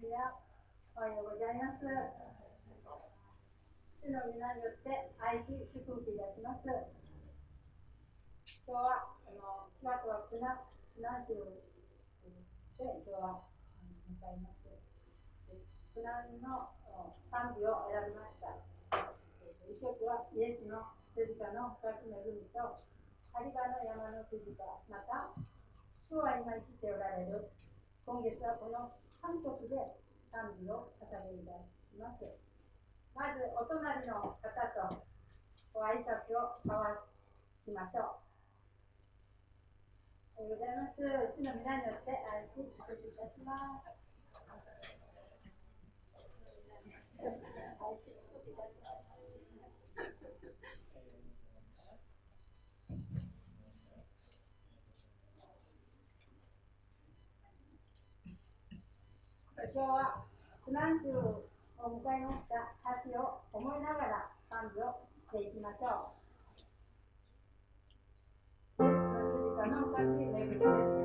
レルヤ、おはようございます。主の皆によって愛し、祝福いたします。今日は、あの、4月は苦難、苦難週で、今日は迎えます。苦難の賛美を選びました。一曲はイエスの十字架の二つの海と、針場の山の十字架、また、主は今生きておられる。今月はこの韓国で賛美を捧げいたします。まず、お隣の方とご挨拶を交わしましょう。おはようございます。主の皆によって愛し、祝福いたします。愛し、祝福いたします。今日は苦難週を迎えました橋を思いながら賛美をしていきましょう。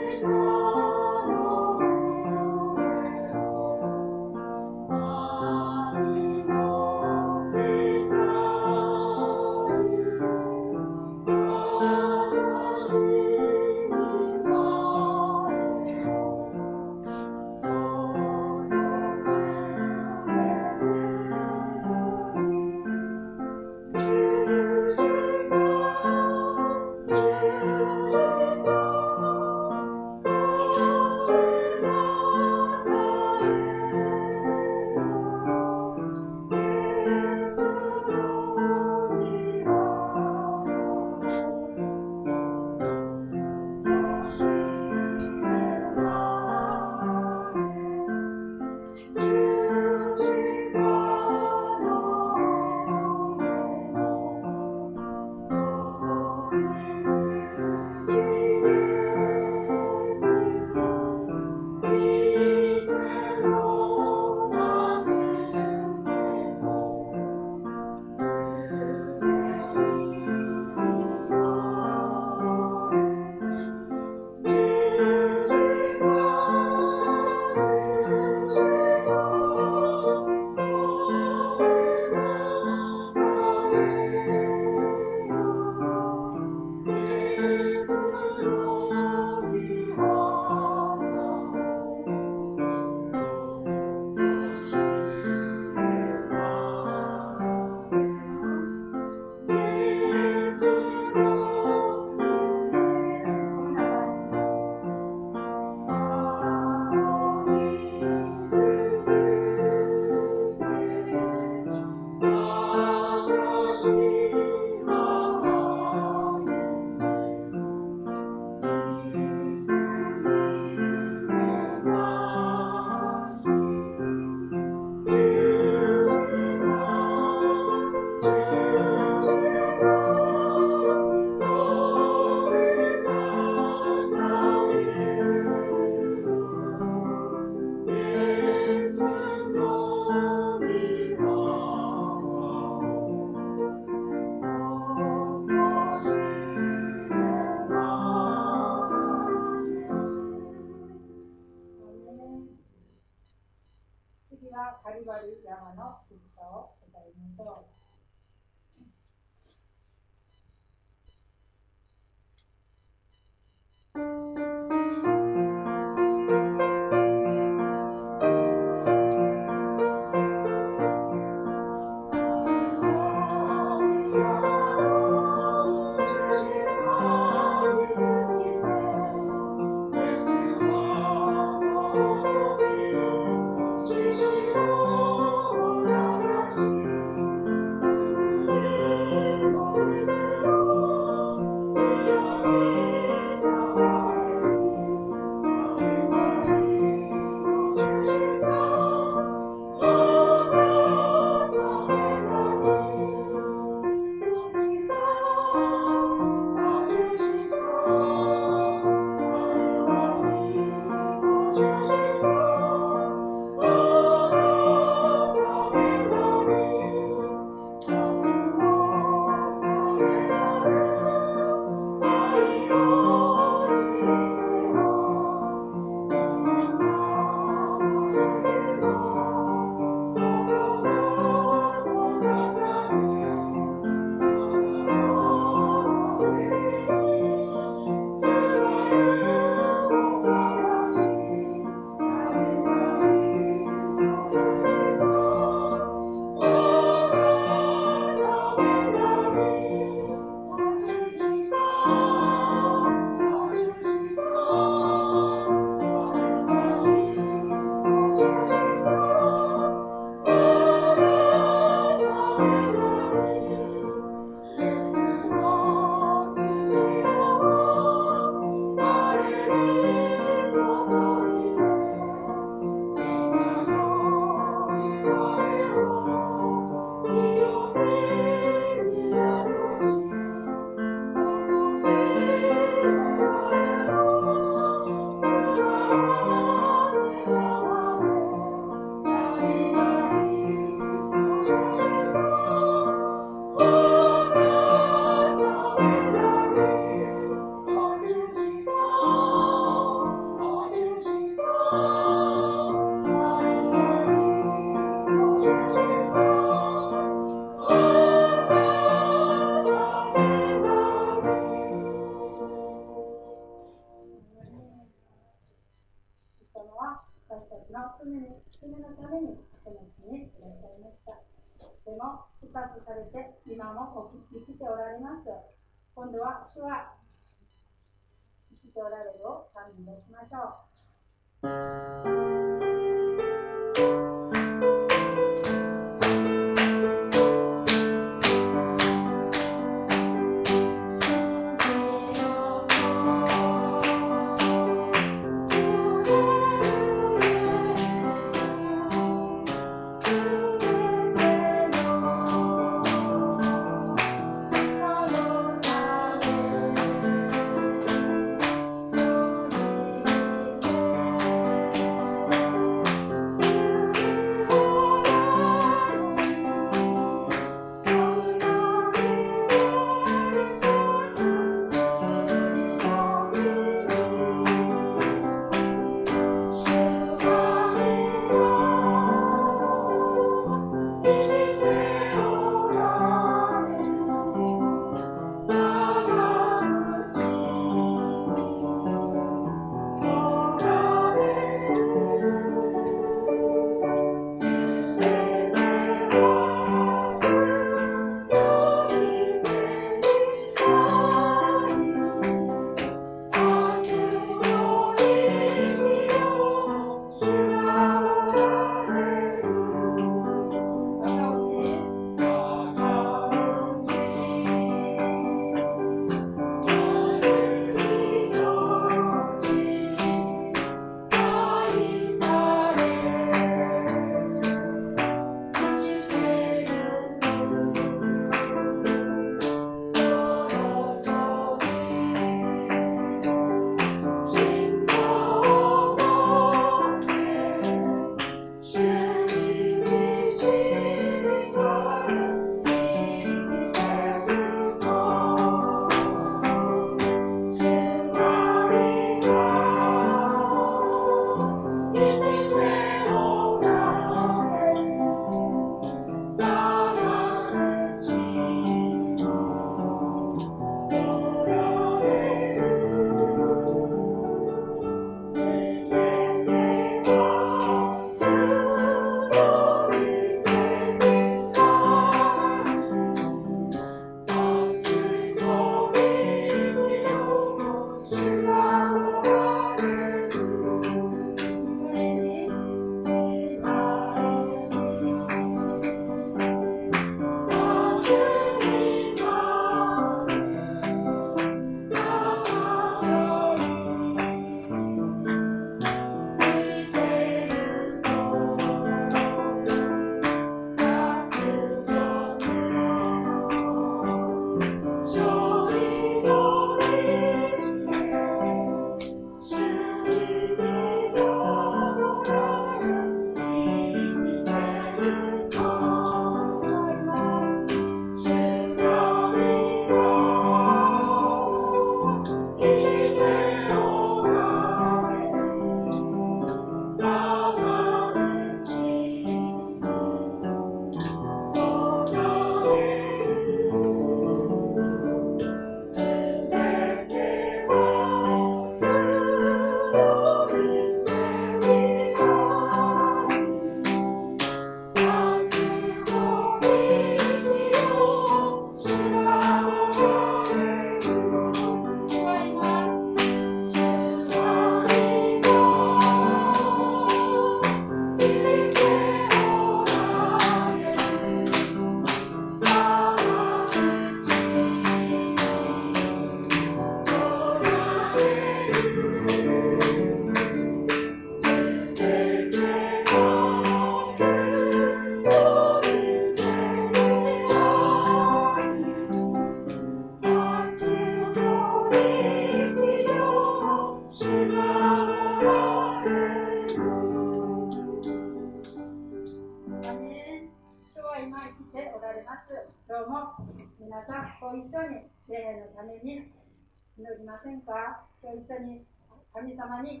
一緒に神様に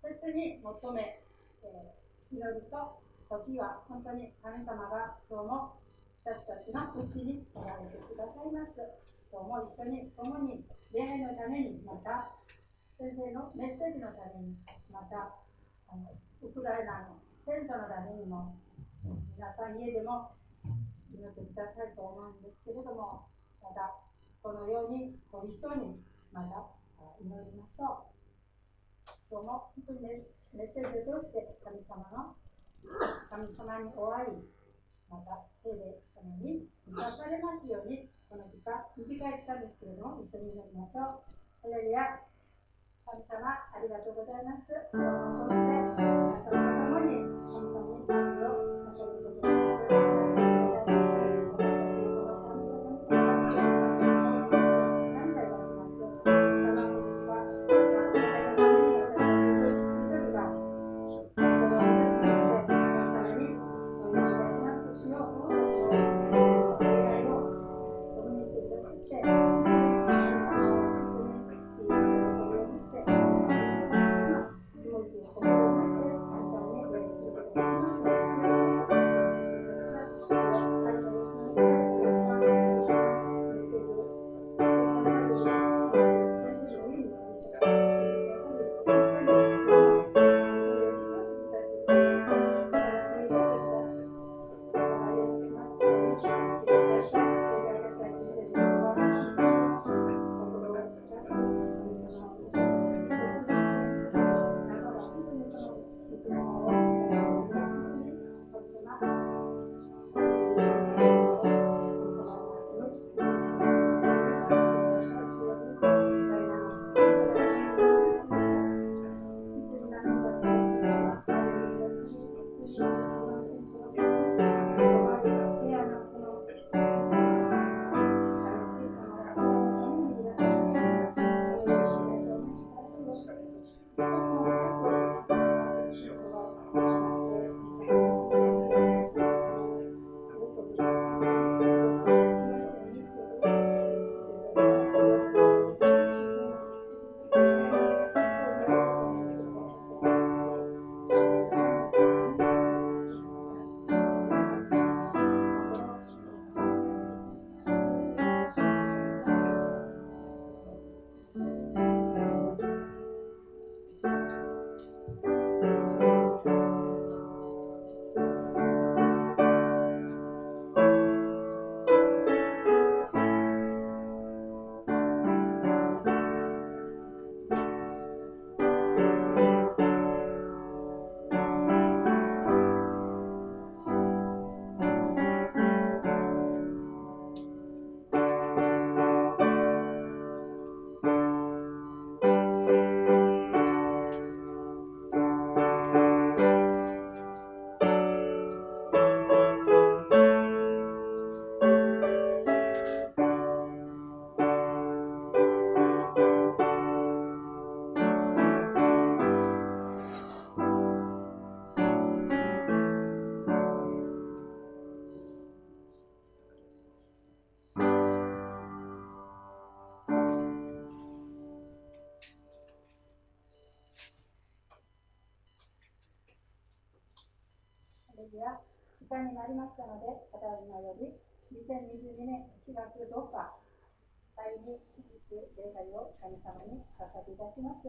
切に求め、えー、祈ると時は本当に神様が今日も私たちのうちにおられてくださいます。今日も一緒に共に礼拝のためにまた先生のメッセージのためにまたあのウクライナの先祖のためにも皆さん家でも祈ってくださると思うんですけれどもまたこのようにご一緒にまた祈りましょう。今日も本当にメッセージを通して神様の神様にお会い、また聖霊様に満たされますように、この時間、短い期間ですけれども、一緒に祈りましょう。ハレルヤ神様、ありがとうございます。や時間になりましたので、ただいまより2022年4月10日、第2手術礼拝を神様に捧げいたします。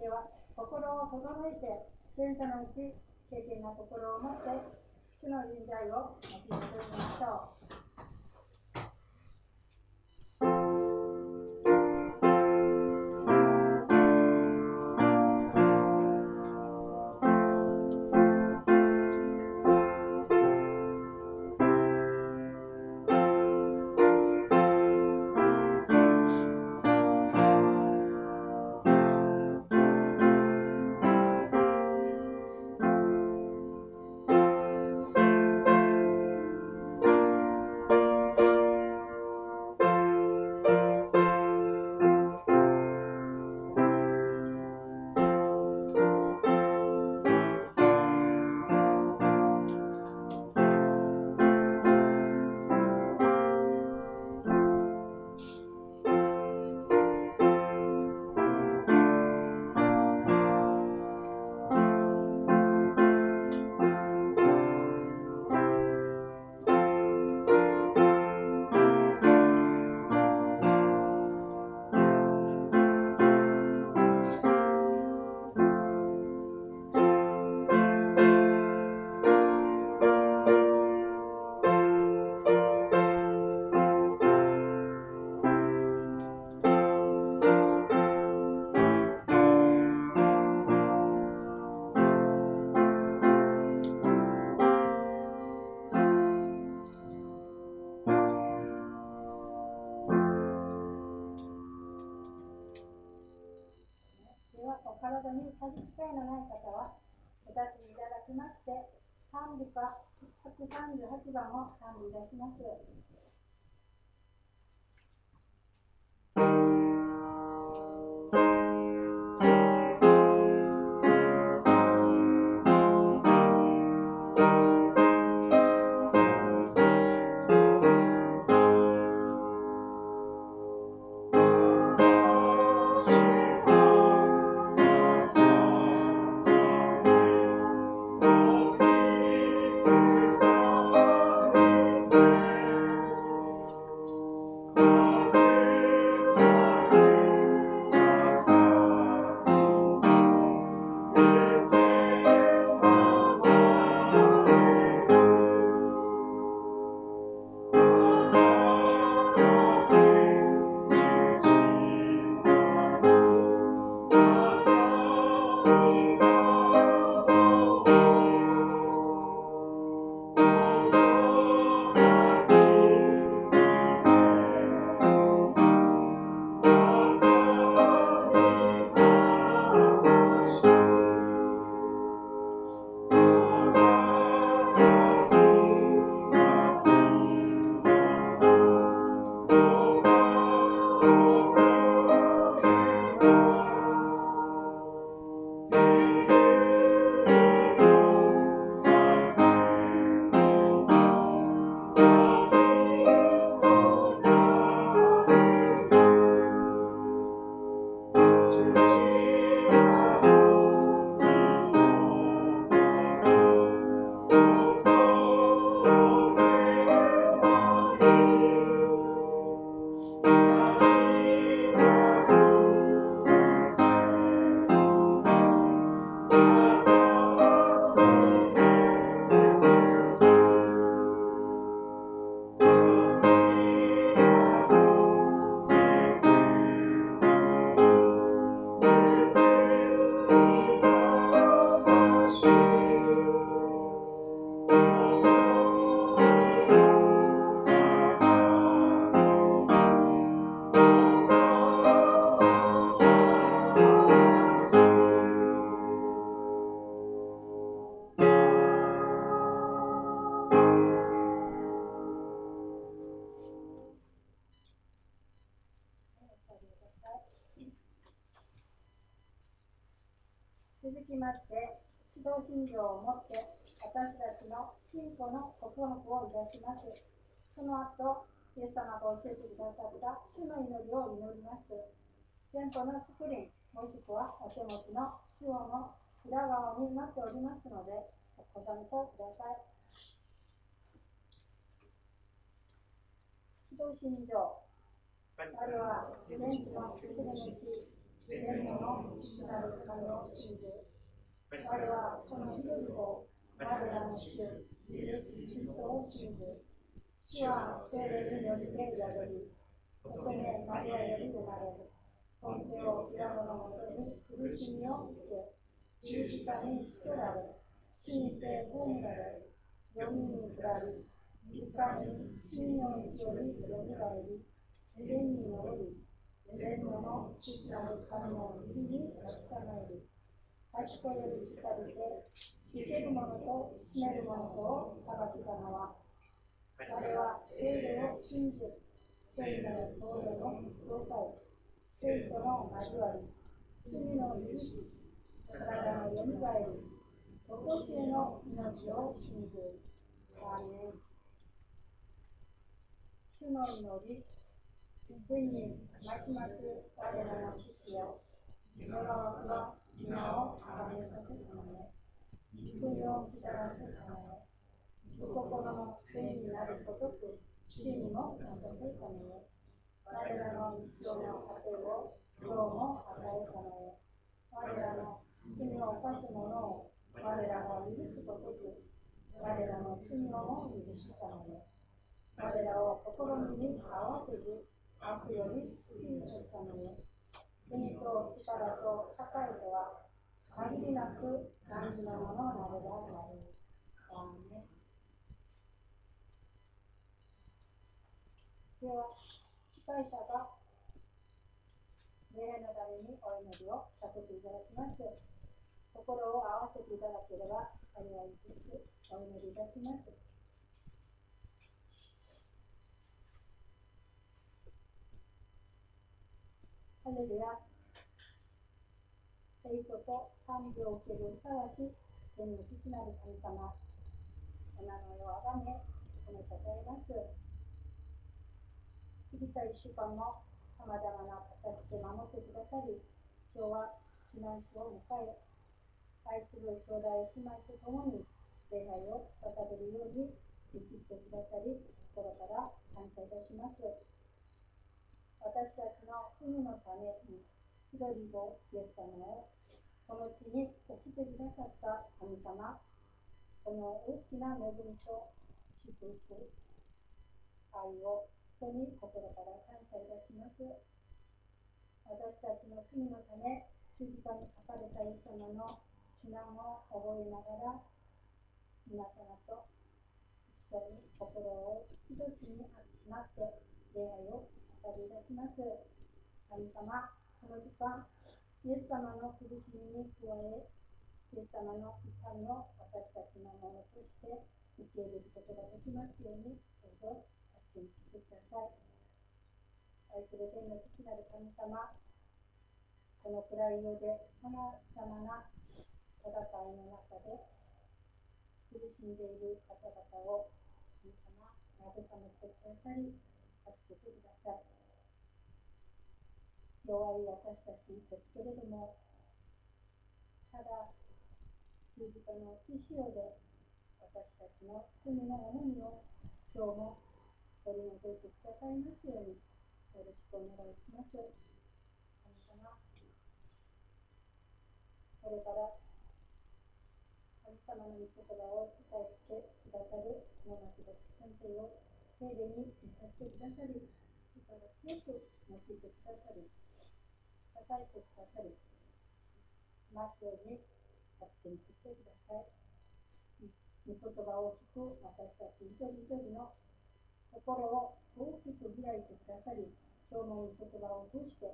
では、心を整えて、戦争のうち、経験な心を持って、主の臨在を待ち望みましょう。賛美いたします。たします。その後、イエス様が教えてくださった主の祈りを祈ります。前方のスクリーン、もしくはお手持ちの主をの裏側になっておりますので、ご参照ください。指導信条。あれは、現地のすべてのうち、全部の主なる神を信じ、あれはその一人を我らの主、イエス・キリストを信じ、主は聖霊により宿り、乙女マリアより生まれる。本家をピラノのもとに苦しみを受け、十字架につけられ、死にて葬られ、四人に下り、三日に真の道よりよみがえり、エレンに戻り、エレンの父なる神の道に差し支える。足こより来たりて、生ける者と死ねる者とを裁きたのは、彼は聖霊を信じ、聖なる東洋の教会、聖徒の交わり、罪の許し、体のよみがえり、おこしへの命を信じる。アーメン。主の祈り、天に増します我らの父よ、世の枠は皆をあがめさせるため。御国をきたらすため、御心の天になることく、地にもなさせるため、我らの日常の糧を今日も与えるため、我らの月に犯すものを我らが許すことく、我らの罪をも許すため、我らを試みに合わせず、悪より救い出すため、国と力と栄とは、限りなく感じのものなればなる。では、司会者が礼拝のためにお祈りをさせていただきます。心を合わせていただければ幸いです。お祈りいたします。ハレルヤ。聖子と賛美を受けるふさわし、天の父なる神様。お名前をあがめ、褒めたたえます。過ぎた一週間もさまざまな形で守ってくださり、今日は避難所を迎え、愛する兄弟姉妹と共に礼拝を捧げるように導いてくださり、心から感謝いたします。私たちの罪のために一人をイエス様をこの地に起きてくださった神様、この大きな恵みと祝福、愛を人に心から感謝いたします。私たちの罪のため、十字架に書かれたイエス様の避難を覚えながら、皆様と一緒に心を一つに集まって礼拝を捧げいたします。神様、この時間、イエス様の苦しみに加え、イエス様の痛みを私たちのものとして受け入れることができますように、どうぞ助けに来てください。愛する天の父なる神様、この暗い世でさまざまな戦いの中で苦しんでいる方々を神様慰めてくださり助けてください。弱い私たちですけれどもただ十字架の意潮で私たちの罪の重みを今日も取り除いてくださいますようによろしくお願いします。神様これから神様の御言葉を伝えてくださる野牧牧先生を聖霊に満たしてくださり、力強く用いてくださり、支えてくださり、ますように助けに来てください。御言葉を聞く私たち一人一人の心を大きく開いてくださり、今日の御言葉を通して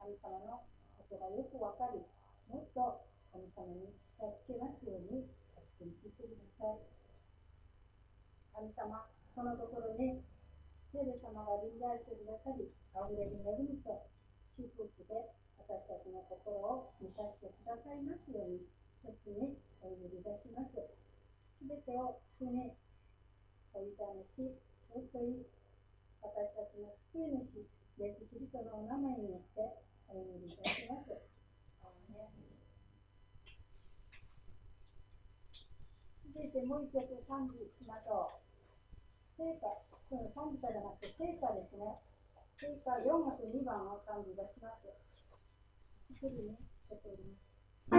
神様のことがよくわかり、もっと神様に近づけますように助けに来てください。神様、このところに、聖霊様が臨在してくださり、あふれる恵みと祝福で私たちの心を満たしてくださいますように、切にお祈りいたします。すべてを主にお痛めし、尊い私たちの救い主、イエス・キリストのお名前によってお祈りいたします。続いてもう一曲賛美しましょう。聖歌、賛美歌じゃなくて聖歌ですね。追加4学2番を賛美出します。スクリーンに出ておりま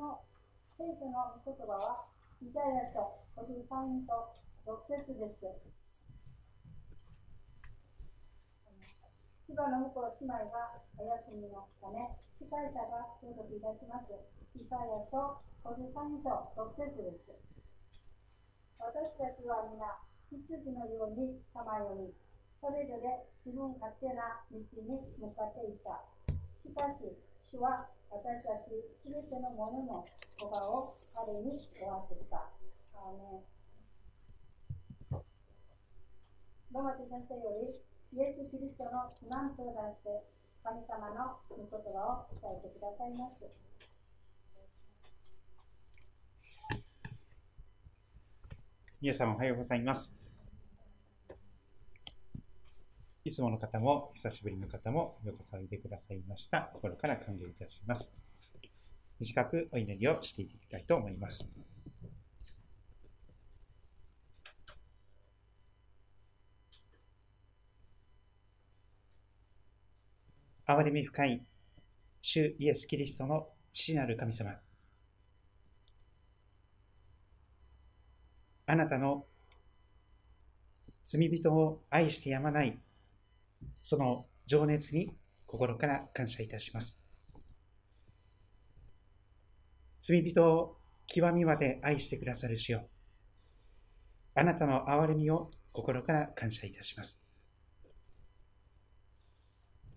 す。聖書の御言葉は、イザヤ書53章6節です。千葉の婿姉妹がお休みのため、司会者が朗読いたします。イザヤ書53章6節です。私たちは皆、羊のようにさまよい、それぞれ自分勝手な道に向かっていた。しかし、主は私たちすべてのものの言葉を彼に追わせた。アーメンロマテ先生よりイエス・キリストの難と題して神様の御言葉を伝えてくださいます。皆様おはようございます。いつもの方も、久しぶりの方も、ようこそおいでくださいました。心から歓迎いたします。短くお祈りをしていきたいと思います。憐れみ深い、主イエス・キリストの父なる神様。あなたの罪人を愛してやまないその情熱に心から感謝いたします。罪人を極みまで愛してくださる主よ。あなたの憐れみを心から感謝いたします。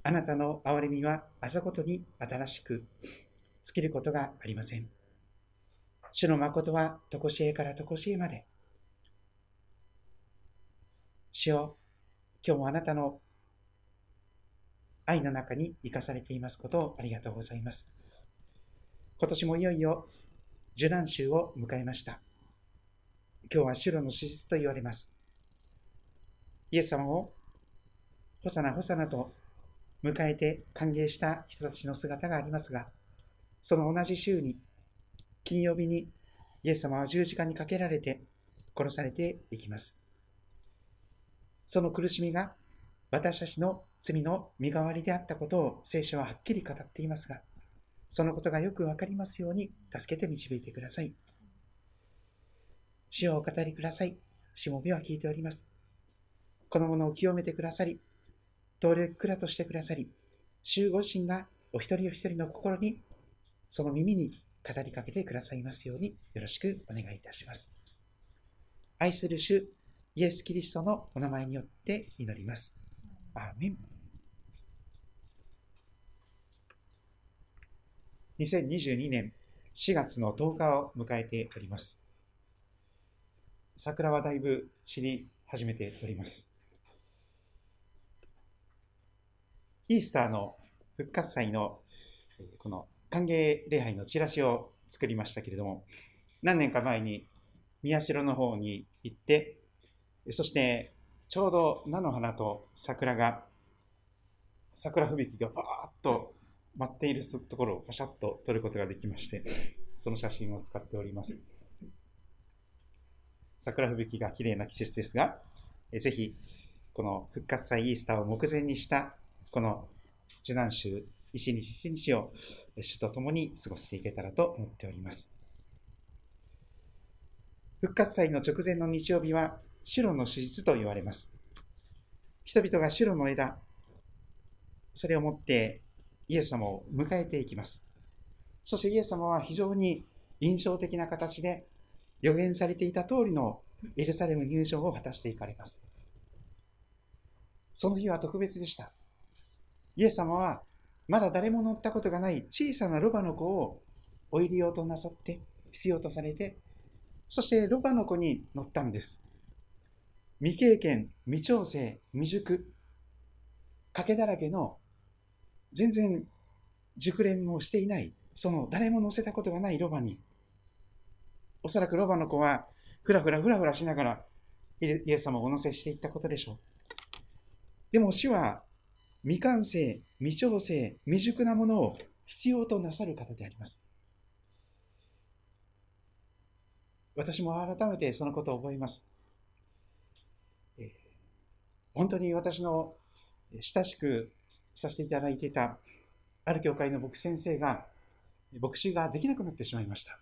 あなたの憐れみは朝ごとに新しく尽きることがありません。主の誠はとこしえからとこしえまで。主よ、今日もあなたの愛の中に生かされていますことをありがとうございます。今年もいよいよ受難週を迎えました。今日は白の史実と言われます。イエス様をホサナホサナと迎えて歓迎した人たちの姿がありますが、その同じ週に、金曜日にイエス様は十字架にかけられて殺されていきます。その苦しみが私たちの罪の身代わりであったことを聖書ははっきり語っていますが、そのことがよくわかりますように助けて導いてください。主をお語りください。しもべは聞いております。このものを清めてくださり、通りくらとしてくださり、主ご自身がお一人お一人の心に、その耳に語りかけてくださいますようによろしくお願いいたします。愛する主、イエス・キリストのお名前によって祈ります。アーメン。2022年4月の10日を迎えております。桜はだいぶ散り始めております。イースターの復活祭のこの歓迎礼拝のチラシを作りましたけれども、何年か前に宮代の方に行って、そしてちょうど菜の花と桜が、桜吹雪がバーッと待っているところをパシャッと撮ることができまして、その写真を使っております。桜吹雪が綺麗な季節ですが、ぜひ、この復活祭イースターを目前にした、この受難週、一日一日を主と共に過ごしていけたらと思っております。復活祭の直前の日曜日は、白の手術と言われます。人々が白の枝、それを持ってイエス様を迎えていきます。そしてイエス様は非常に印象的な形で予言されていた通りのエルサレム入場を果たしていかれます。その日は特別でした。イエス様はまだ誰も乗ったことがない小さなロバの子をお入りようとなさって必要とされて、そしてロバの子に乗ったんです。未経験、未調整、未熟、賭けだらけの全然熟練もしていない、その誰も乗せたことがないロバに、おそらくロバの子は、ふらふらふらふらしながら、イエス様をお乗せしていったことでしょう。でも主は、未完成、未調整、未熟なものを必要となさる方であります。私も改めてそのことを覚えます。本当に私の親しくさせていただいていたある教会の牧師先生が牧師ができなくなってしまいました。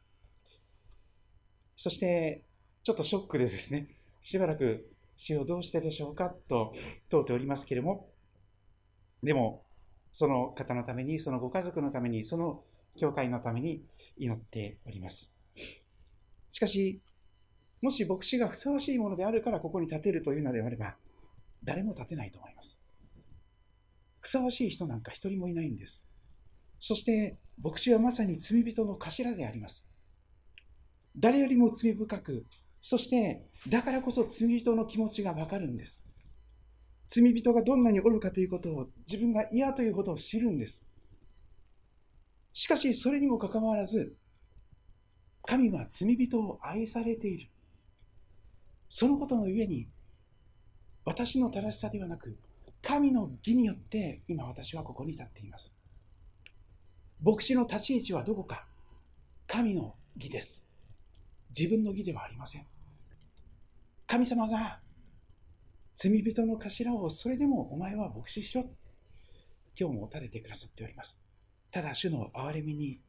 そして、ちょっとショックでですね、しばらく死をどうしてでしょうかと問うておりますけれども、でも、その方のために、そのご家族のために、その教会のために祈っております。しかし、もし牧師がふさわしいものであるからここに立てるというのであれば、誰も立てないと思います。ふさわしい人なんか一人もいないんです。そして、牧師はまさに罪人の頭であります。誰よりも罪深く、そして、だからこそ罪人の気持ちがわかるんです。罪人がどんなにおるかということを自分が嫌ということを知るんです。しかし、それにもかかわらず、神は罪人を愛されている。そのことのゆえに、私の正しさではなく、神の義によって今私はここに立っています。牧師の立ち位置はどこか神の義です。自分の義ではありません。神様が罪人の頭をそれでもお前は牧師しろ。今日も立ててくださっております。ただ主の憐れみに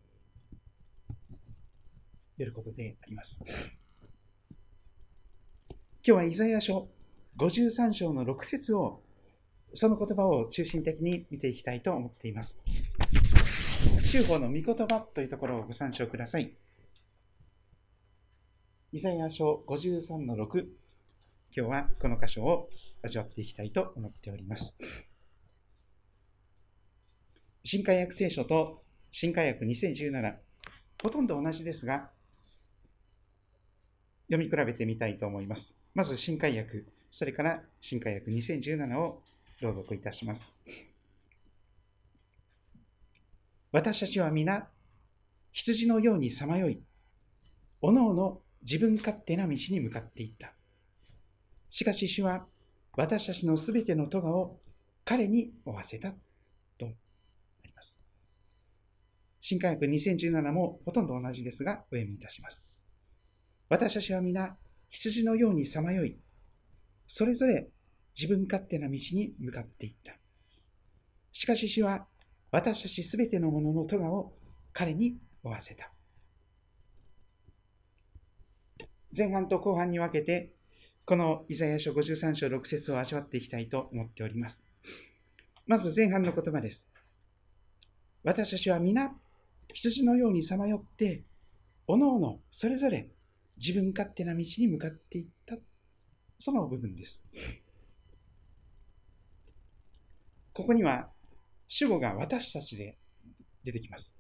よることであります。今日はイザヤ書53章の6節をその言葉を中心的に見ていきたいと思っています。修法の御言葉というところをご参照ください。イザヤ書53の6、今日はこの箇所を味わっていきたいと思っております。新海訳聖書と新海訳2017、ほとんど同じですが、読み比べてみたいと思います。まず新海訳、それから新海訳2017を朗読いたします。私たちは皆、羊のようにさまよい、おのおの自分勝手な道に向かっていった。しかし主は私たちのすべての咎を彼に負わせたとあります。新科学2017もほとんど同じですが、お読みいたします。私たちは皆、羊のようにさまよい、それぞれ自分勝手な道に向かっていった。しかし主は私たちすべてのものの咎を彼に負わせた。前半と後半に分けて、このイザヤ書53章6節を味わっていきたいと思っております。まず前半の言葉です。私たちは皆、羊のようにさまよって、おのおのそれぞれ自分勝手な道に向かっていった。その部分です。ここには主語が私たちで出てきます。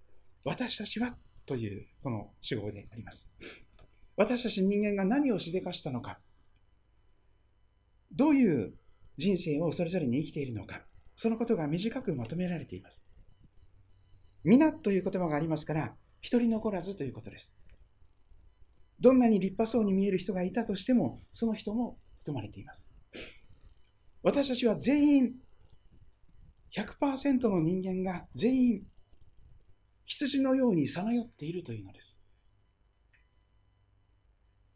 私たちはというこの主語であります。私たち人間が何をしでかしたのか、どういう人生をそれぞれに生きているのか、そのことが短くまとめられています。皆という言葉がありますから、一人残らずということです。どんなに立派そうに見える人がいたとしても、その人も含まれています。私たちは全員、100%の人間が全員、羊のようにさまよっているというのです。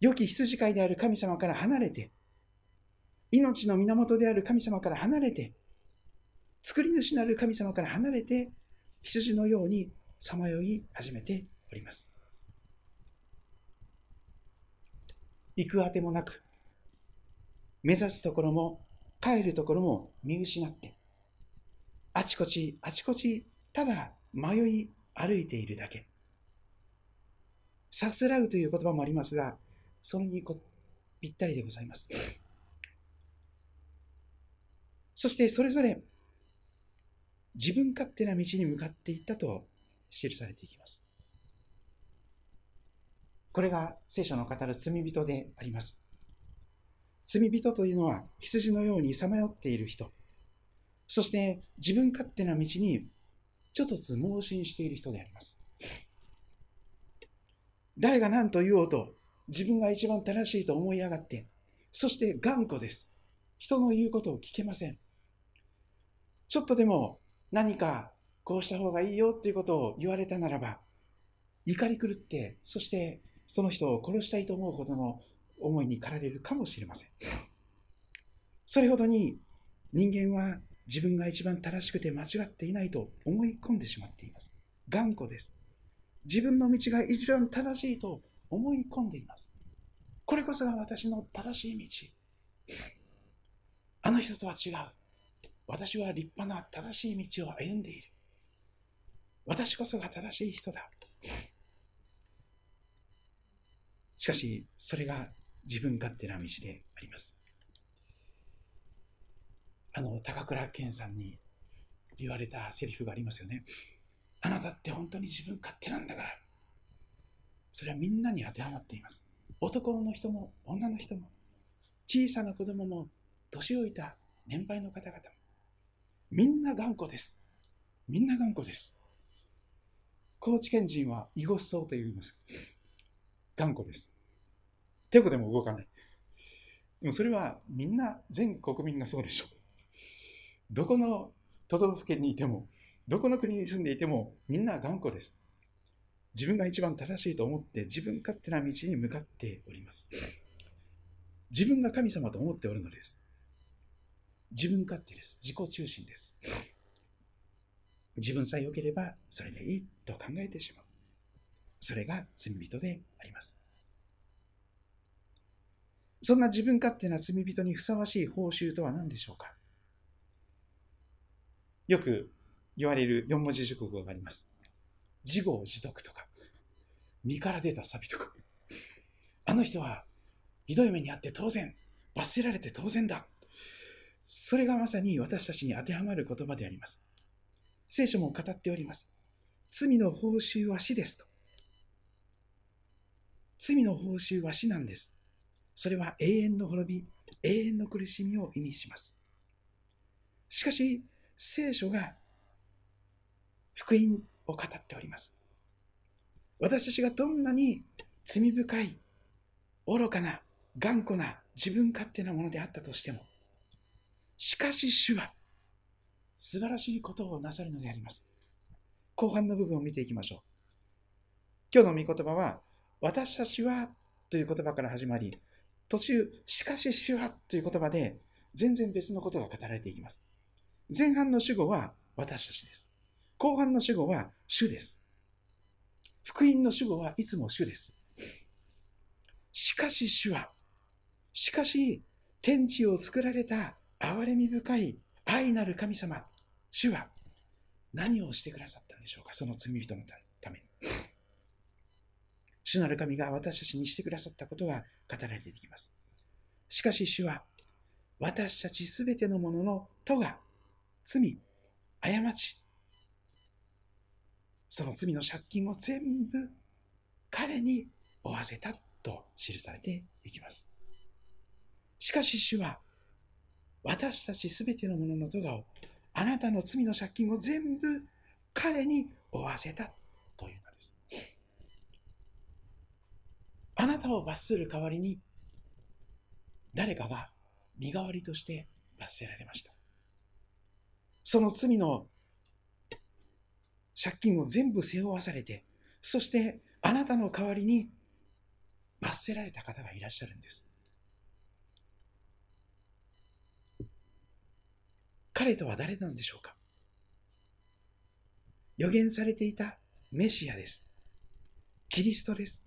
良き羊飼いである神様から離れて、命の源である神様から離れて、作り主なる神様から離れて、羊のようにさまよい始めております。行くあてもなく、目指すところも帰るところも見失って、あちこちあちこちただ迷い歩いているだけ。さすらうという言葉もありますが、それにこぴったりでございます。そしてそれぞれ自分勝手な道に向かっていったと記されていきます。これが聖書の語る罪人であります。罪人というのは羊のようにさまよっている人、そして自分勝手な道にちょっとつ盲信している人であります。誰が何と言おうと自分が一番正しいと思い上がって、そして頑固です。人の言うことを聞けません。ちょっとでも何かこうした方がいいよっていうことを言われたならば、怒り狂って、そしてその人を殺したいと思うほどの思いに駆られるかもしれません。それほどに人間は自分が一番正しくて間違っていないと思い込んでしまっています。頑固です。自分の道が一番正しいと思い込んでいます。これこそが私の正しい道。あの人とは違う。私は立派な正しい道を歩んでいる。私こそが正しい人だ。しかし、それが自分勝手な道であります。あの、高倉健さんに言われたセリフがありますよね。あなたって本当に自分勝手なんだから。それはみんなに当てはまっています。男の人も女の人も、小さな子供も、年老いた年配の方々も、みんな頑固です。みんな頑固です。高知県人は、囲碁層と言います。頑固です。手こでも動かない。でもそれはみんな、全国民がそうでしょう。どこの都道府県にいても、どこの国に住んでいても、みんな頑固です。自分が一番正しいと思って自分勝手な道に向かっております。自分が神様と思っておるのです。自分勝手です。自己中心です。自分さえ良ければそれでいいと考えてしまう。それが罪人であります。そんな自分勝手な罪人にふさわしい報酬とは何でしょうか？よく言われる四文字熟語があります。自業自得とか、身から出たサビとか。あの人はひどい目にあって当然、罰せられて当然だ。それがまさに私たちに当てはまる言葉であります。聖書も語っております。罪の報酬は死ですと。罪の報酬は死なんです。それは永遠の滅び、永遠の苦しみを意味します。しかし、聖書が福音を語っております。私たちがどんなに罪深い、愚かな、頑固な、自分勝手なものであったとしても、しかし主は素晴らしいことをなさるのであります。後半の部分を見ていきましょう。今日の御言葉は、私たちはという言葉から始まり、途中、しかし主はという言葉で、全然別のことが語られていきます。前半の主語は私たちです。後半の主語は主です。福音の主語はいつも主です。しかし主は、しかし天地を作られた憐れみ深い愛なる神様、主は何をしてくださったんでしょうか、その罪人のために。主なる神が私たちにしてくださったことが語られていきます。しかし主は、私たちすべてのもののとが、罪、過ち、その罪の借金を全部彼に負わせたと記されていきます。しかし主は私たちすべてのものの咎をあなたの罪の借金を全部彼に負わせたというのです。あなたを罰する代わりに誰かが身代わりとして罰せられました。その罪の借金を全部背負わされて、そしてあなたの代わりに罰せられた方がいらっしゃるんです。彼とは誰なんでしょうか？予言されていたメシアです。キリストです。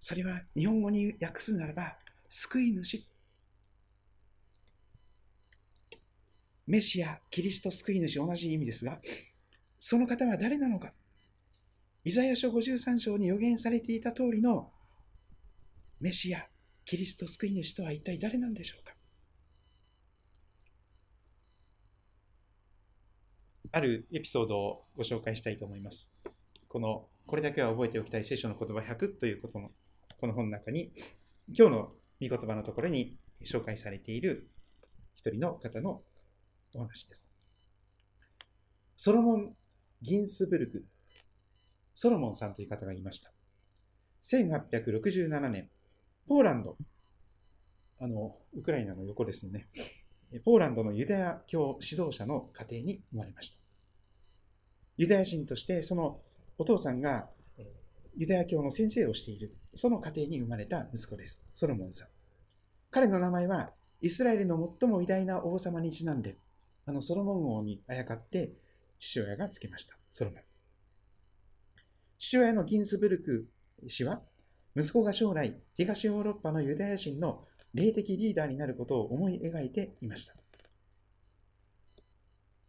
それは日本語に訳すならば、救い主。メシア、キリスト、救い主、同じ意味ですが、その方は誰なのかイザヤ書53章に予言されていた通りのメシア、キリスト救い主とは一体誰なんでしょうかあるエピソードをご紹介したいと思います。この、これだけは覚えておきたい聖書の言葉100ということの、この本の中に、今日の御言葉のところに紹介されている一人の方のお話です。ソロモンギンスブルク、ソロモンさんという方がいました。1867年、ポーランド、あの、ウクライナの横ですね。ポーランドのユダヤ教指導者の家庭に生まれました。ユダヤ人としてそのお父さんがユダヤ教の先生をしている、その家庭に生まれた息子です。ソロモンさん。彼の名前はイスラエルの最も偉大な王様にちなんで、あのソロモン王にあやかって父親がつけました。ソロモン。父親のギンスブルク氏は、息子が将来、東ヨーロッパのユダヤ人の霊的リーダーになることを思い描いていました。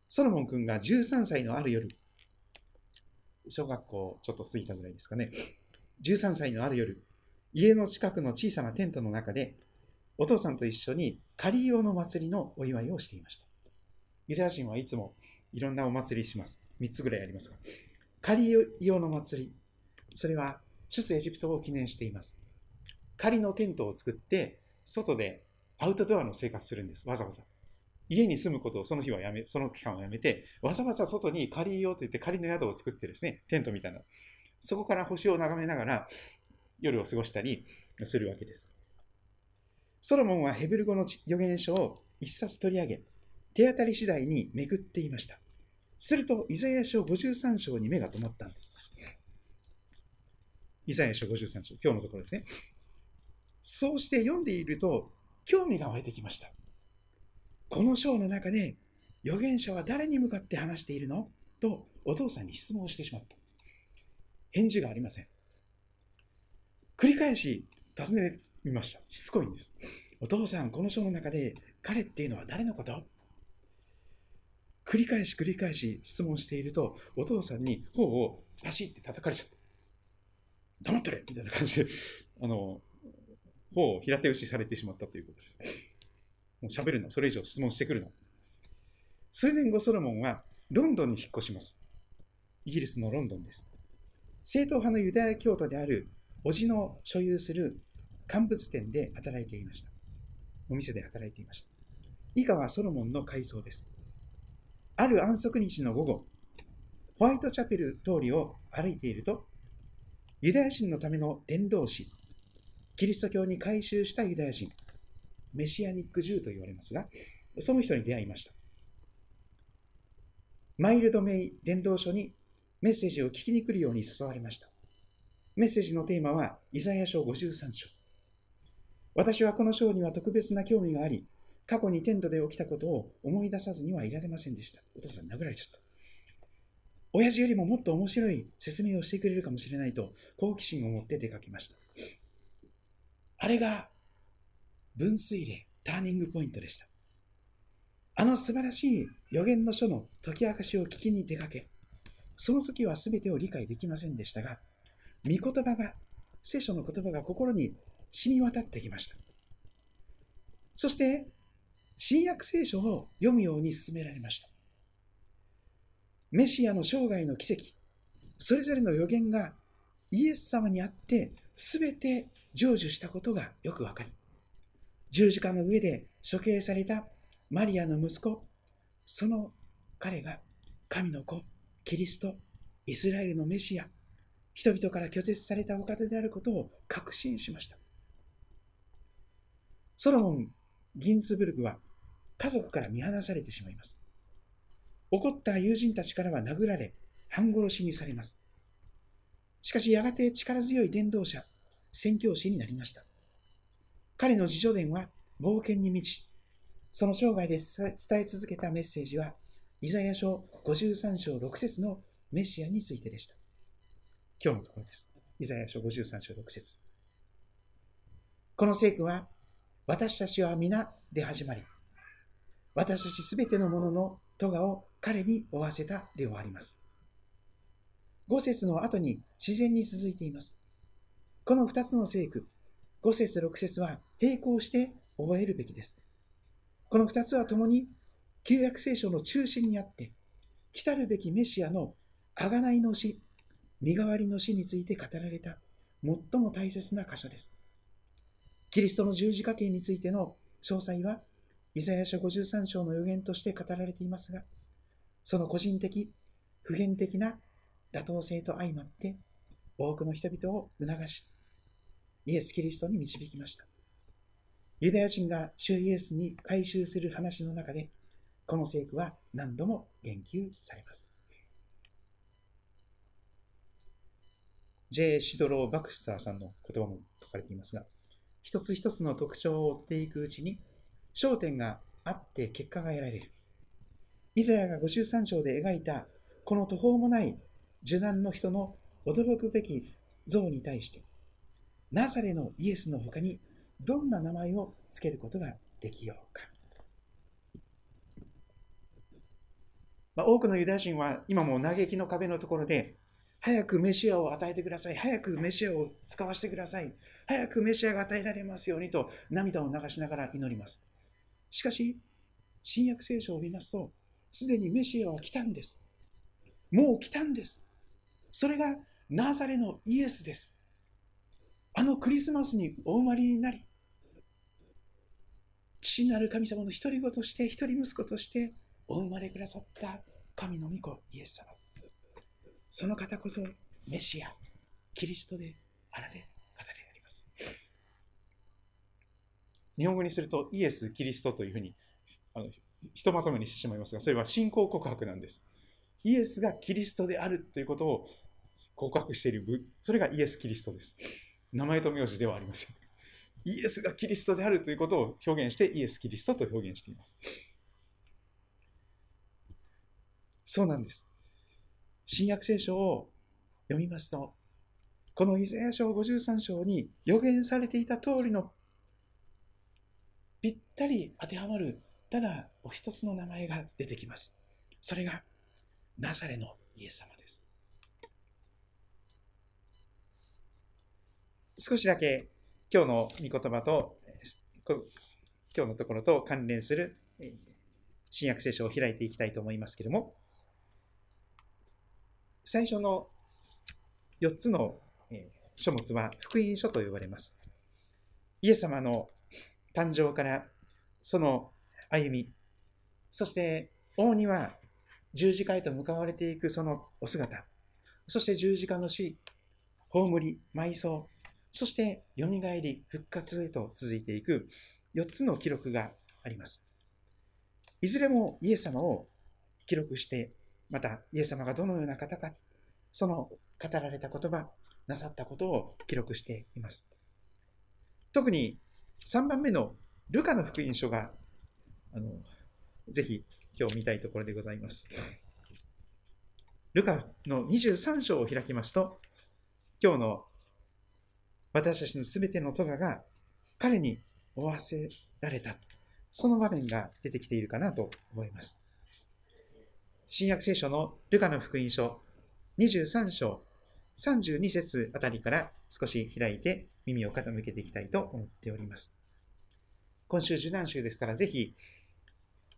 ソロモン君が13歳のある夜、小学校ちょっと過ぎたぐらいですかね、13歳のある夜、家の近くの小さなテントの中で、お父さんと一緒にカリオの祭りのお祝いをしていました。ユダヤ人はいつもいろんなお祭りします。3つぐらいありますが。カリオの祭り、それは出エジプトを記念しています。仮のテントを作って、外でアウトドアの生活するんです、わざわざ。家に住むことをその日はやめ、その期間はやめて、わざわざ外に仮よと言って仮の宿を作ってですね、テントみたいな。そこから星を眺めながら夜を過ごしたりするわけです。ソロモンはヘブル語の預言書を一冊取り上げ、手当たり次第に巡っていました。すると、イザヤ書53章に目が止まったんです。イザヤ書53章、今日のところですね。そうして読んでいると、興味が湧いてきました。この章の中で、預言者は誰に向かって話しているの？と、お父さんに質問をしてしまった。返事がありません。繰り返し尋ねてみました。しつこいんです。お父さん、この章の中で、彼っていうのは誰のこと？繰り返し繰り返し質問していると、お父さんに頬をパシッて叩かれちゃった。黙っとれみたいな感じで、あの、頬を平手打ちされてしまったということです。もう喋るの、それ以上質問してくるの。数年後、ソロモンはロンドンに引っ越します。イギリスのロンドンです。正統派のユダヤ教徒である叔父の所有する乾物店で働いていました。お店で働いていました。以下はソロモンの改装です。ある安息日の午後、ホワイトチャペル通りを歩いていると、ユダヤ人のための伝道師、キリスト教に改宗したユダヤ人、メシアニック・ジューと言われますが、その人に出会いました。マイルド・メイ伝道書にメッセージを聞きに来るように誘われました。メッセージのテーマは、イザヤ書53章。私はこの章には特別な興味があり、過去にテントで起きたことを思い出さずにはいられませんでした。お父さん殴られちゃった。親父よりももっと面白い説明をしてくれるかもしれないと好奇心を持って出かけました。あれが分水嶺、ターニングポイントでした。あの素晴らしい予言の書の解き明かしを聞きに出かけ、その時は全てを理解できませんでしたが、御言葉が、聖書の言葉が心に染み渡ってきました。そして、新約聖書を読むように進められました。メシアの生涯の奇跡、それぞれの予言がイエス様にあって、すべて成就したことがよくわかり、十字架の上で処刑されたマリアの息子、その彼が神の子、キリスト、イスラエルのメシア、人々から拒絶されたお方であることを確信しました。ソロモン・ギンスブルグは家族から見放されてしまいます。怒った友人たちからは殴られ、半殺しにされます。しかしやがて力強い伝道者、宣教師になりました。彼の自叙伝は冒険に満ち、その生涯で伝え続けたメッセージは、イザヤ書53章6節のメシアについてでした。今日のところです。イザヤ書53章6節この聖句は、私たちは皆で始まり、私たちすべてのものの咎を彼に負わせたで終わります。5節の後に自然に続いています。この2つの聖句、5節6節は並行して覚えるべきです。この2つは共に旧約聖書の中心にあって、来たるべきメシアの贖いの死、身代わりの死について語られた最も大切な箇所です。キリストの十字架形についての詳細はイザヤ書53章の予言として語られていますが、その個人的、普遍的な妥当性と相まって、多くの人々を促し、イエス・キリストに導きました。ユダヤ人が主イエスに改宗する話の中で、この聖句は何度も言及されます。J. シドロー・バクスターさんの言葉も書かれていますが、一つ一つの特徴を追っていくうちに、焦点があって結果が得られる。イザヤが53章で描いたこの途方もない受難の人の驚くべき像に対して、ナザレのイエスの他にどんな名前を付けることができようか。まあ、多くのユダヤ人は今も嘆きの壁のところで、早くメシアを与えてください。早くメシアを使わせてください。早くメシアが与えられますようにと涙を流しながら祈ります。しかし、新約聖書を見ますと、すでにメシアは来たんです。もう来たんです。それがナーザレのイエスです。あのクリスマスにお生まれになり、父なる神様の一人子として、一人息子としてお生まれくださった神の御子、イエス様。その方こそメシア、キリストであられる方であります。日本語にするとイエス、キリストというふうにあのひとまとめにしてしまいますが、それは信仰告白なんです。イエスがキリストであるということを告白している、それがイエス・キリストです。名前と名字ではありません。イエスがキリストであるということを表現してイエス・キリストと表現しています。そうなんです。新約聖書を読みますと、このイザヤ書53章に予言されていた通りのぴったり当てはまる、ただお一つの名前が出てきます。それがナザレのイエス様です。少しだけ今日の御言葉と、今日のところと関連する新約聖書を開いていきたいと思いますけれども、最初の4つの書物は福音書と呼ばれます。イエス様の誕生からその歩み、そして王には十字架へと向かわれていくそのお姿、そして十字架の死、葬り、埋葬、そして蘇り、復活へと続いていく4つの記録があります。いずれもイエス様を記録してまた、イエス様がどのような方か、その語られた言葉、なさったことを記録しています。特に3番目のルカの福音書が、あのぜひ今日見たいところでございます。ルカの23章を開きますと、今日の私たちのすべての咎が彼に負わせられた。その場面が出てきているかなと思います。新約聖書のルカの福音書23章32節あたりから少し開いて耳を傾けていきたいと思っております。今週受難週ですからぜひ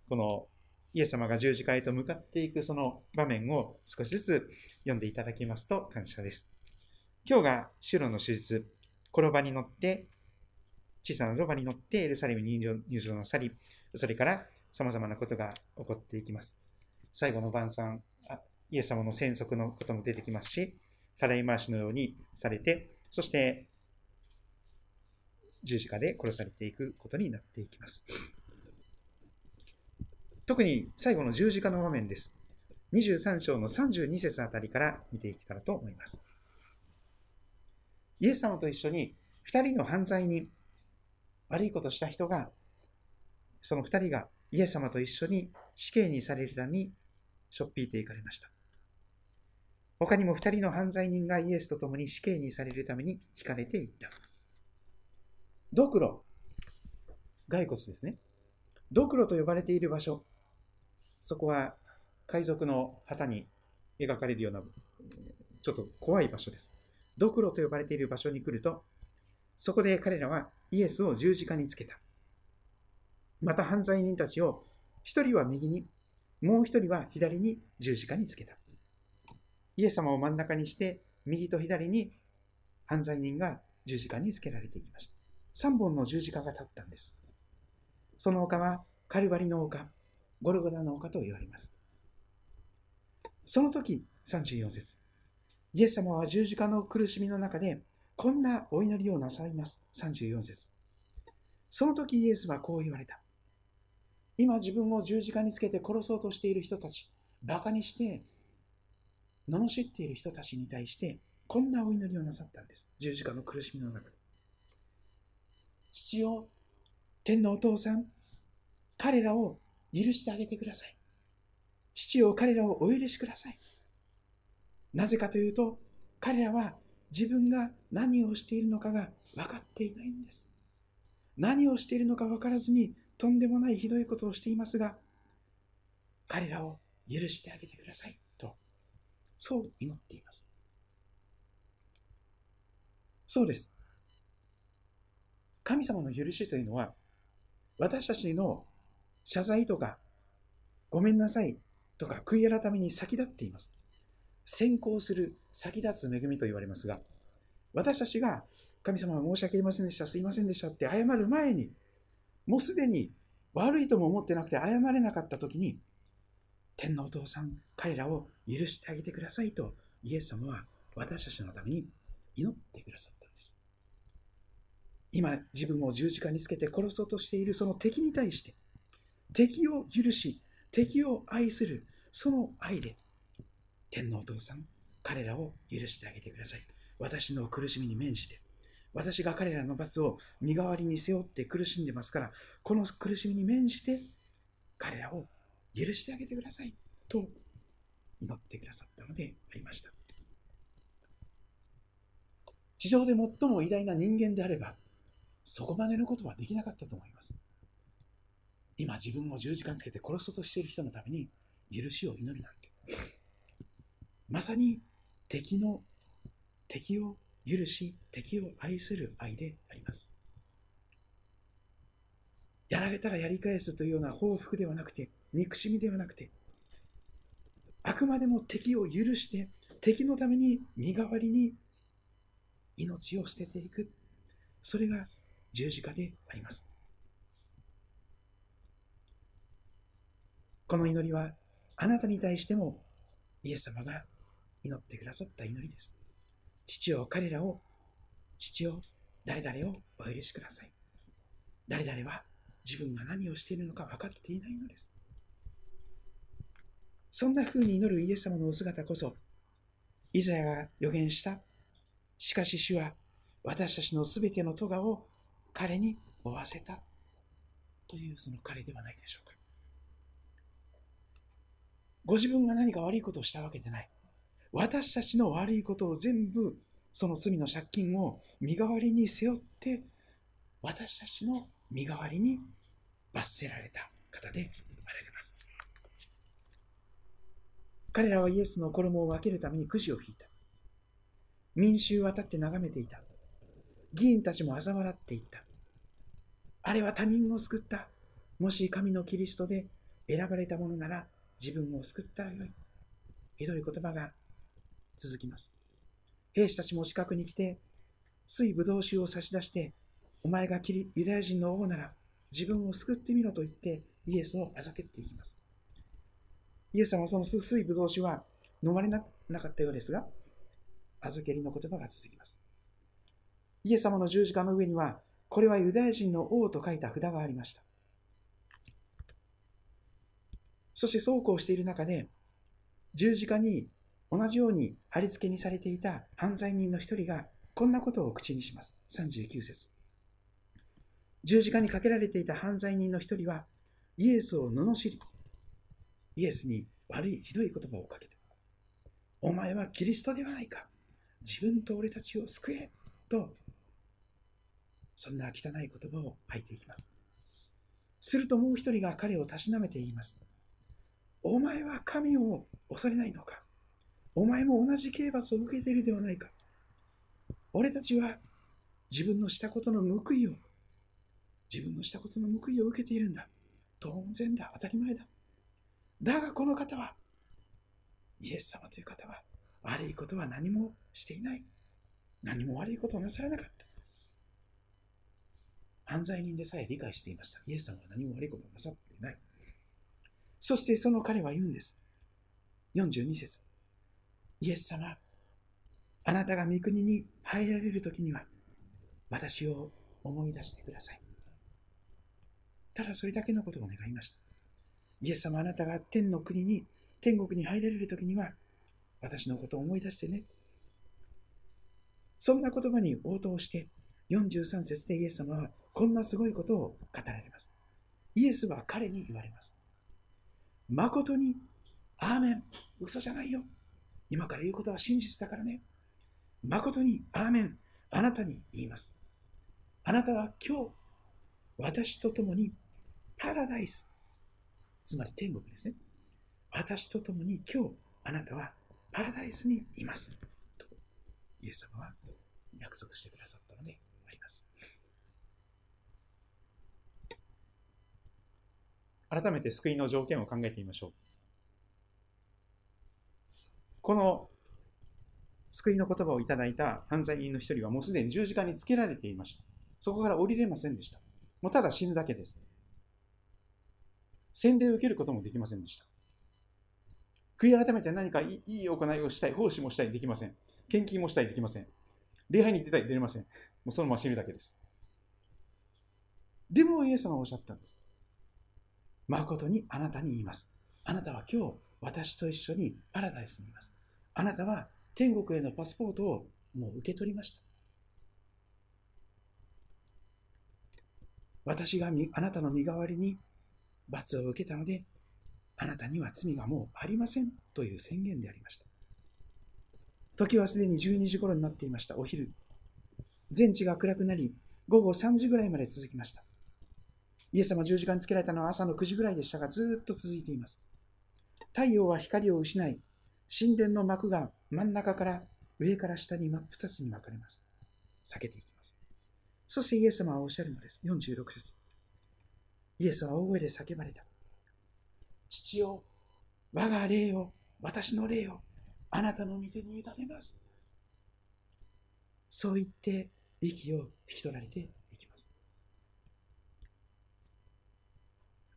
このイエス様が十字架へと向かっていくその場面を少しずつ読んでいただきますと感謝です。今日がシュロの手術、転ばに乗って、小さなロバに乗ってエルサレムに入場なさり、それから様々なことが起こっていきます。最後の晩餐、イエス様の戦則のことも出てきますし、たらい回しのようにされて、そして十字架で殺されていくことになっていきます。特に最後の十字架の場面です。23章の32節あたりから見ていけたらと思います。イエス様と一緒に2人の犯罪人、悪いことした人が、その2人がイエス様と一緒に死刑にされるためにしょっぴいていかれました。他にも二人の犯罪人がイエスと共に死刑にされるために引かれていった。ドクロ、骸骨ですね。ドクロと呼ばれている場所、そこは海賊の旗に描かれるような、ちょっと怖い場所です。ドクロと呼ばれている場所に来ると、そこで彼らはイエスを十字架につけた。また犯罪人たちを一人は右に、もう一人は左に十字架につけた。イエス様を真ん中にして、右と左に犯罪人が十字架につけられていきました。3本の十字架が立ったんです。その丘はカルバリの丘、ゴルゴダの丘と言われます。その時、34節イエス様は十字架の苦しみの中で、こんなお祈りをなさいます。34節その時イエスはこう言われた。今自分を十字架につけて殺そうとしている人たち、馬鹿にして、罵っている人たちに対して、こんなお祈りをなさったんです。十字架の苦しみの中で。父よ、天のお父さん、彼らを許してあげてください。父よ、彼らをお許しください。なぜかというと、彼らは自分が何をしているのかが分かっていないんです。何をしているのか分からずにとんでもないひどいことをしていますが、彼らを許してあげてくださいと、そう祈っています。そうです。神様の許しというのは、私たちの謝罪とか、ごめんなさいとか、悔い改めに先立っています。先行する先立つ恵みと言われますが、私たちが神様は申し訳ありませんでした、すいませんでしたって謝る前に、もうすでに悪いとも思ってなくて謝れなかった時に、天のお父さん、彼らを許してあげてくださいと、イエス様は私たちのために祈ってくださった。今、自分を十字架につけて殺そうとしているその敵に対して、敵を許し、敵を愛する、その愛で、天のお父さん、彼らを許してあげてください。私の苦しみに免じて、私が彼らの罰を身代わりに背負って苦しんでますから、この苦しみに免じて、彼らを許してあげてください。と祈ってくださったのでありました。地上で最も偉大な人間であれば、そこまでのことはできなかったと思います。今自分を十字架につけて殺そうとしている人のために許しを祈るなんて。まさに敵の敵を許し、敵を愛する愛であります。やられたらやり返すというような報復ではなくて、憎しみではなくて、あくまでも敵を許して、敵のために身代わりに命を捨てていく。それが十字架であります。この祈りは、あなたに対してもイエス様が祈ってくださった祈りです。父を彼らを、父を誰々をお許しください。誰々は自分が何をしているのか分かっていないのです。そんな風に祈るイエス様のお姿こそ、イザヤが予言した、しかし主は私たちのすべての咎を彼に負わせたというその彼ではないでしょうか。ご自分が何か悪いことをしたわけでない。私たちの悪いことを全部、その罪の借金を身代わりに背負って、私たちの身代わりに罰せられた方であられます。彼らはイエスの衣を分けるためにくじを引いた。民衆は立って眺めていた。議員たちも嘲笑っていった。あれは他人を救った。もし神のキリストで選ばれたものなら自分を救ったらよい。ひどい言葉が続きます。兵士たちも近くに来て、水ぶどう酒を差し出して、お前がキリユダヤ人の王なら自分を救ってみろと言ってイエスをあざけっていきます。イエス様はその水ぶどう酒は飲まれなかったようですが、あずけりの言葉が続きます。イエス様の十字架の上には、これはユダヤ人の王と書いた札がありました。そしてそうこうしている中で、十字架に同じように貼り付けにされていた犯罪人の一人がこんなことを口にします。39節十字架にかけられていた犯罪人の一人はイエスを罵り、イエスに悪いひどい言葉をかけた。お前はキリストではないか。自分と俺たちを救え。と、そんな汚い言葉を吐いていきます。するともう一人が彼をたしなめて言います。お前は神を恐れないのか？お前も同じ刑罰を受けているではないか？俺たちは自分のしたことの報いを、自分のしたことの報いを受けているんだ。当然だ。当たり前だ。だがこの方は、イエス様という方は、悪いことは何もしていない。何も悪いことをなさらなかった。犯罪人でさえ理解していました。イエス様は何も悪いことをなさっていない。そしてその彼は言うんです。42節イエス様、あなたが御国に入られる時には、私を思い出してください。ただそれだけのことを願いました。イエス様、あなたが天の国に、天国に入られる時には、私のことを思い出してね。そんな言葉に応答して、43節でイエス様はこんなすごいことを語られます。イエスは彼に言われます。誠に、アーメン、嘘じゃないよ。今から言うことは真実だからね。誠にアーメン、あなたに言います。あなたは今日、私と共にパラダイス、つまり天国ですね。私と共に今日、あなたはパラダイスにいます。と、イエス様は約束してくださったのであります。改めて救いの条件を考えてみましょう。この救いの言葉をいただいた犯罪人の一人はもうすでに十字架につけられていました。そこから降りれませんでした。もうただ死ぬだけです。洗礼を受けることもできませんでした。悔い改めて何かいい行いをしたい、奉仕もしたい、できません。献金もしたい、できません。礼拝に出たい、出れません。もうそのまま死ぬだけです。でもイエス様はおっしゃったんです。誠にあなたに言います。あなたは今日、私と一緒にパラダイスにいます。あなたは天国へのパスポートをもう受け取りました。私があなたの身代わりに罰を受けたので、あなたには罪がもうありませんという宣言でありました。時はすでに12時頃になっていました、お昼。全地が暗くなり、午後3時ぐらいまで続きました。イエス様十字架につけられたのは朝の9時ぐらいでしたが、ずっと続いています。太陽は光を失い、神殿の幕が真ん中から上から下に真っ二つに分かれます。避けていきます。そしてイエス様はおっしゃるのです。46節イエスは大声で叫ばれた。父よ、我が霊を、私の霊を、あなたの御手に委ねます。そう言って息を引き取られていきます。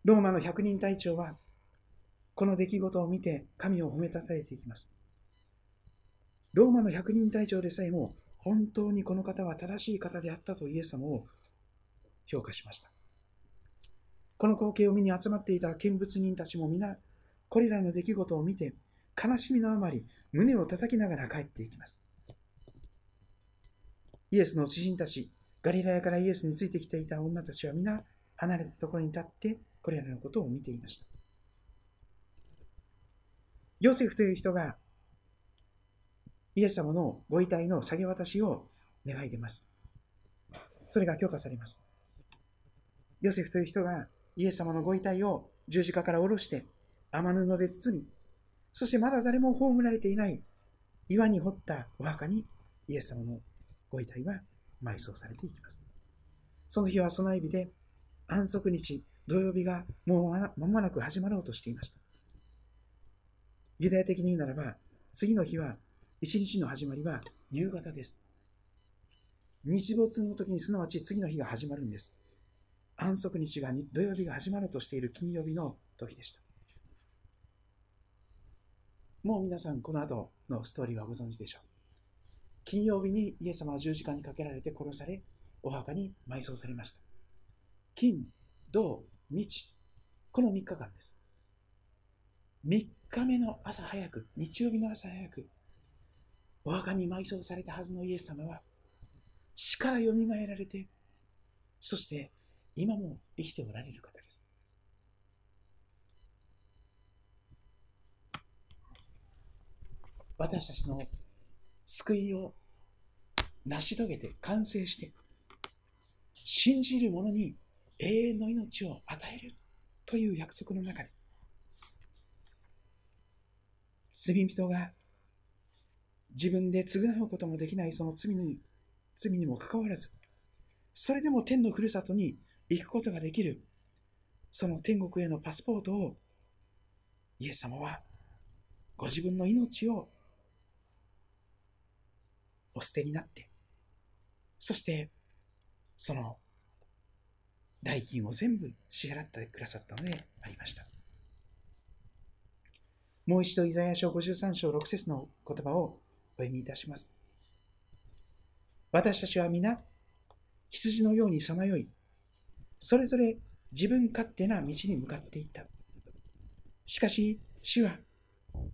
ローマの百人隊長は、この出来事を見て神を褒めたたえていきます。ローマの百人隊長でさえも、本当にこの方は正しい方であったとイエス様を評価しました。この光景を見に集まっていた見物人たちも皆、これらの出来事を見て、悲しみのあまり、胸を叩きながら帰っていきます。イエスの知人たち、ガリラヤからイエスについてきていた女たちは皆、離れたところに立って、これらのことを見ていました。ヨセフという人が、イエス様のご遺体の下げ渡しを願い出ます。それが許可されます。ヨセフという人がイエス様のご遺体を十字架から下ろして雨布で包み、そしてまだ誰も葬られていない岩に掘ったお墓にイエス様のご遺体は埋葬されていきます。その日は備え日で安息日、土曜日がもう間もなく始まろうとしていました。ユダヤ的に言うならば、次の日は、一日の始まりは夕方です。日没の時にすなわち次の日が始まるんです。安息日が土曜日が始まろうとしている金曜日の時でした。もう皆さん、この後のストーリーはご存知でしょう。金曜日にイエス様は十字架にかけられて殺され、お墓に埋葬されました。金、土、日、この3日間です。3日目の朝早く、日曜日の朝早く、お墓に埋葬されたはずのイエス様は、死からよみがえられて、そして今も生きておられる方です。私たちの救いを成し遂げて完成して、信じる者に永遠の命を与えるという約束の中で、罪人が自分で償うこともできないその罪に罪にもかかわらず、それでも天のふるさとに行くことができる、その天国へのパスポートを、イエス様はご自分の命をお捨てになって、そしてその代金を全部支払ってくださったのでありました。もう一度、イザヤ書53章6節の言葉をお読みいたします。私たちは皆、羊のようにさまよい、それぞれ自分勝手な道に向かっていった。しかし、主は、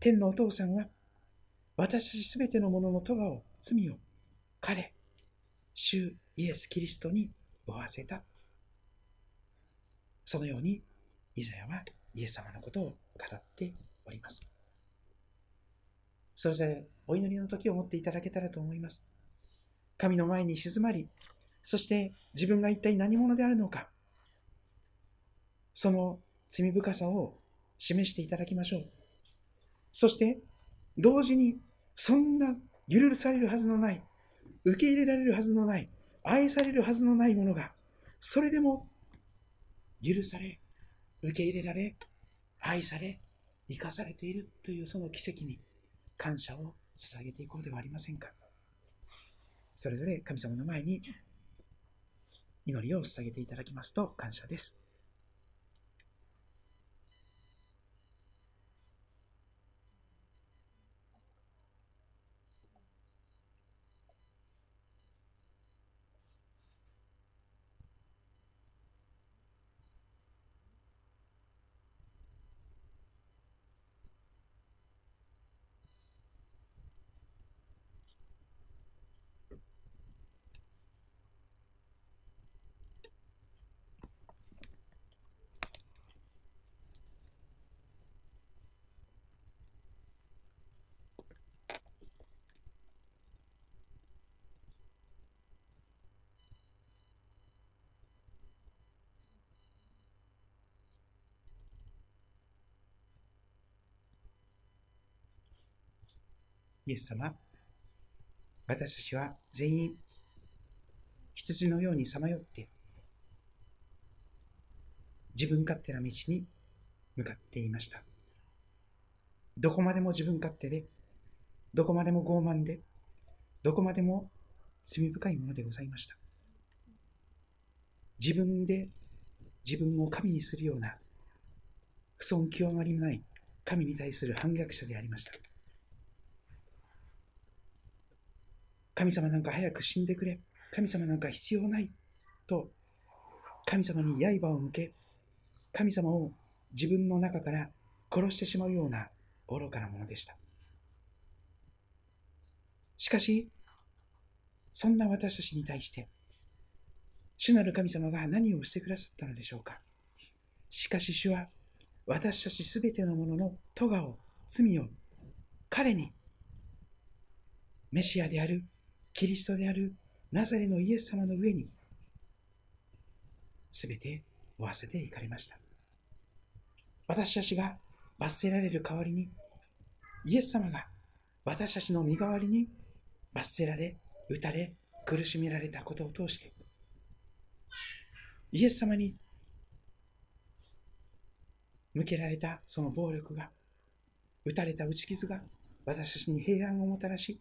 天のお父さんは、私たちすべてのものの咎を、罪を、彼、主イエス・キリストに負わせた。そのように、イザヤはイエス様のことを語っております。それぞれお祈りの時を持っていただけたらと思います。神の前に静まり、そして自分が一体何者であるのか、その罪深さを示していただきましょう。そして、同時に、そんな許されるはずのない、受け入れられるはずのない、愛されるはずのないものが、それでも許され、受け入れられ、愛され、生かされているというその奇跡に感謝を捧げていこうではありませんか。それぞれ神様の前に祈りを捧げていただきますと感謝です。イエス様、私たちは全員、羊のようにさまよって、自分勝手な道に向かっていました。どこまでも自分勝手で、どこまでも傲慢で、どこまでも罪深いものでございました。自分で自分を神にするような、不尊極まりのない神に対する反逆者でありました。神様なんか早く死んでくれ。神様なんか必要ない。と、神様に刃を向け、神様を自分の中から殺してしまうような愚かなものでした。しかし、そんな私たちに対して、主なる神様が何をしてくださったのでしょうか。しかし主は、私たちすべてのものの咎を、罪を、彼に、メシアであるキリストであるナザレのイエス様の上に、すべて負わせていかれました。私たちが罰せられる代わりに、イエス様が私たちの身代わりに罰せられ、打たれ、苦しめられたことを通して、イエス様に向けられたその暴力が、打たれた打ち傷が私たちに平安をもたらし、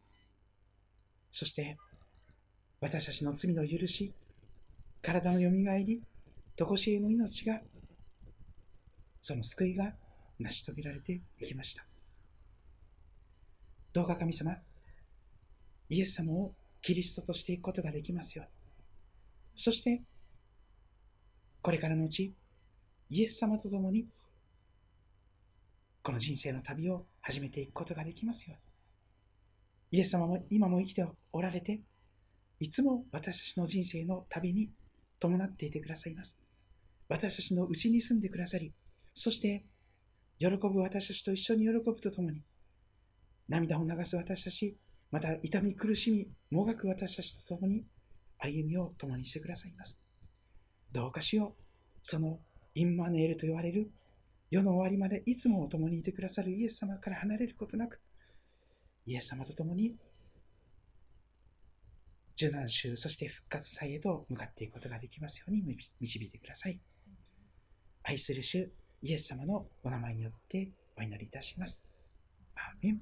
そして私たちの罪の許し、体のよみがえり、とこしえの命が、その救いが成し遂げられていきました。どうか神様、イエス様をキリストとしていくことができますように。そして、これからのうち、イエス様と共に、この人生の旅を始めていくことができますように。イエス様も今も生きておられて、いつも私たちの人生の旅に伴っていてくださいます。私たちのうちに住んでくださり、そして、喜ぶ私たちと一緒に喜ぶとともに、涙を流す私たち、また痛み苦しみ、もがく私たちと共に歩みを共にしてくださいます。どうかしよう、そのインマネールと言われる世の終わりまでいつも共にいてくださるイエス様から離れることなく、イエス様と共に受難週、そして復活祭へと向かっていくことができますように導いてください。愛する主、イエス様のお名前によってお祈りいたします。アーメン